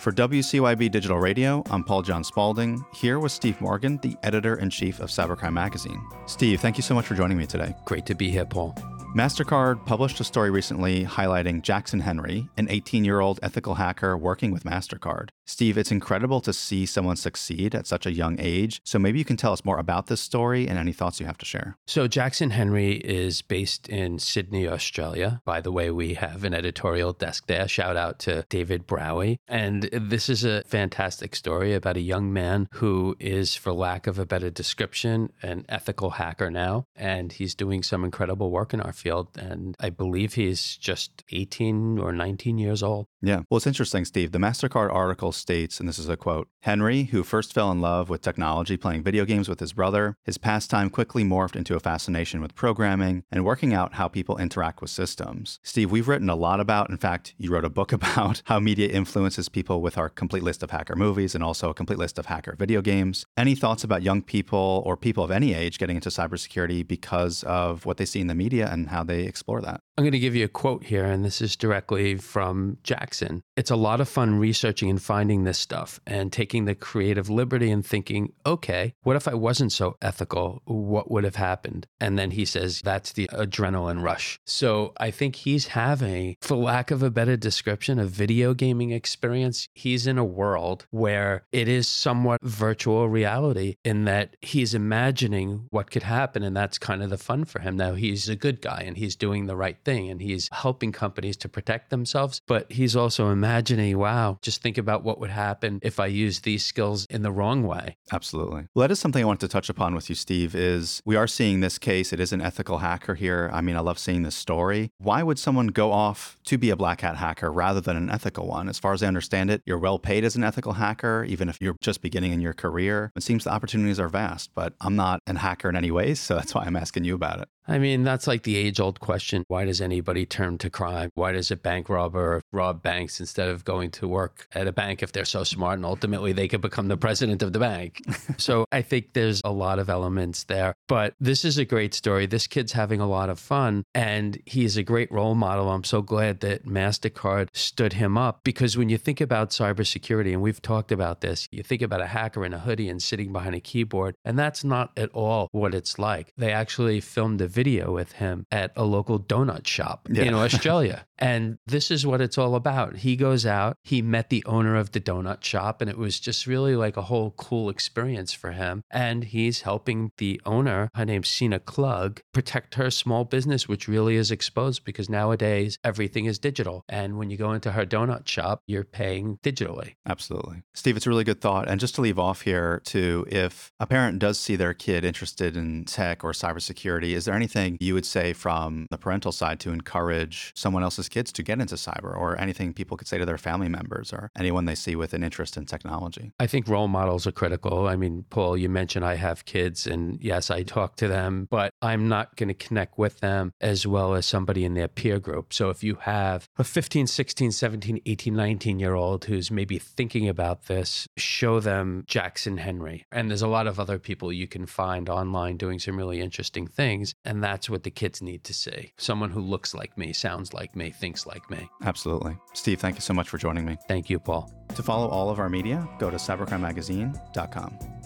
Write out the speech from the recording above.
For WCYB Digital Radio, I'm Paul John Spaulding, here with Steve Morgan, the editor in chief of Cybercrime Magazine. Steve, thank you so much for joining me today. Great to be here, Paul. MasterCard published a story recently highlighting Jackson Henry, an 18 year old ethical hacker working with MasterCard. Steve, it's incredible to see someone succeed at such a young age. So maybe you can tell us more about this story and any thoughts you have to share. So, Jackson Henry is based in Sydney, Australia. By the way, we have an editorial desk there. Shout out to David Braue. And this is a fantastic story about a young man who is, for lack of a better description, an ethical hacker now. And he's doing some incredible work in our field. And I believe he's just 18 or 19 years old. Yeah. Well, it's interesting, Steve. The MasterCard article states, and this is a quote Henry, who first fell in love with technology playing video games with his brother, his pastime quickly morphed into a fascination with programming and working out how people interact with systems. Steve, we've written a lot about, in fact, you wrote a book about how media influences people with our complete list of hacker movies and also a complete list of hacker video games. Any thoughts about young people or people of any age getting into cybersecurity because of what they see in the media and how they explore that? I'm going to give you a quote here, and this is directly from Jackson. It's a lot of fun researching and finding this stuff and taking the creative liberty and thinking, okay, what if I wasn't so ethical? What would have happened? And then he says, that's the adrenaline rush. So I think he's having, for lack of a better description, a video gaming experience. He's in a world where it is somewhat virtual reality in that he's imagining what could happen. And that's kind of the fun for him. Now, he's a good guy and he's doing the right thing and he's helping companies to protect themselves, but he's also imagining, wow, just think about what would happen if I use these skills in the wrong way. Absolutely. Well, that is something I wanted to touch upon with you, Steve, is we are seeing this case. It is an ethical hacker here. I mean, I love seeing this story. Why would someone go off to be a black hat hacker rather than an ethical one? As far as I understand it, you're well paid as an ethical hacker, even if you're just beginning in your career. It seems the opportunities are vast, but I'm not a hacker in any way, so that's why I'm asking you about it. I mean, that's like the age old question. Why does anybody turn to crime? Why does a bank robber rob banks instead of going to work at a bank if they're so smart and ultimately they could become the president of the bank? so I think there's a lot of elements there. But this is a great story. This kid's having a lot of fun and he's a great role model. I'm so glad that MasterCard stood him up because when you think about cybersecurity, and we've talked about this, you think about a hacker in a hoodie and sitting behind a keyboard, and that's not at all what it's like. They actually filmed a video with him at a local donut shop yeah. in Australia. And this is what it's all about. He goes out, he met the owner of the donut shop, and it was just really like a whole cool experience for him. And he's helping the owner, her name's Sina Klug, protect her small business, which really is exposed because nowadays everything is digital. And when you go into her donut shop, you're paying digitally. Absolutely. Steve, it's a really good thought. And just to leave off here, too, if a parent does see their kid interested in tech or cybersecurity, is there anything you would say from the parental side to encourage someone else's kids to get into cyber or anything people could say to their family members or anyone they see with an interest in technology? I think role models are critical. I mean, Paul, you mentioned I have kids and yes, I talk to them, but I'm not going to connect with them as well as somebody in their peer group. So if you have a 15, 16, 17, 18, 19 year old who's maybe thinking about this, show them Jackson Henry. And there's a lot of other people you can find online doing some really interesting things. And that's what the kids need to see. Someone who looks like me, sounds like me, thinks like me. Absolutely. Steve, thank you so much for joining me. Thank you, Paul. To follow all of our media, go to cybercrimemagazine.com.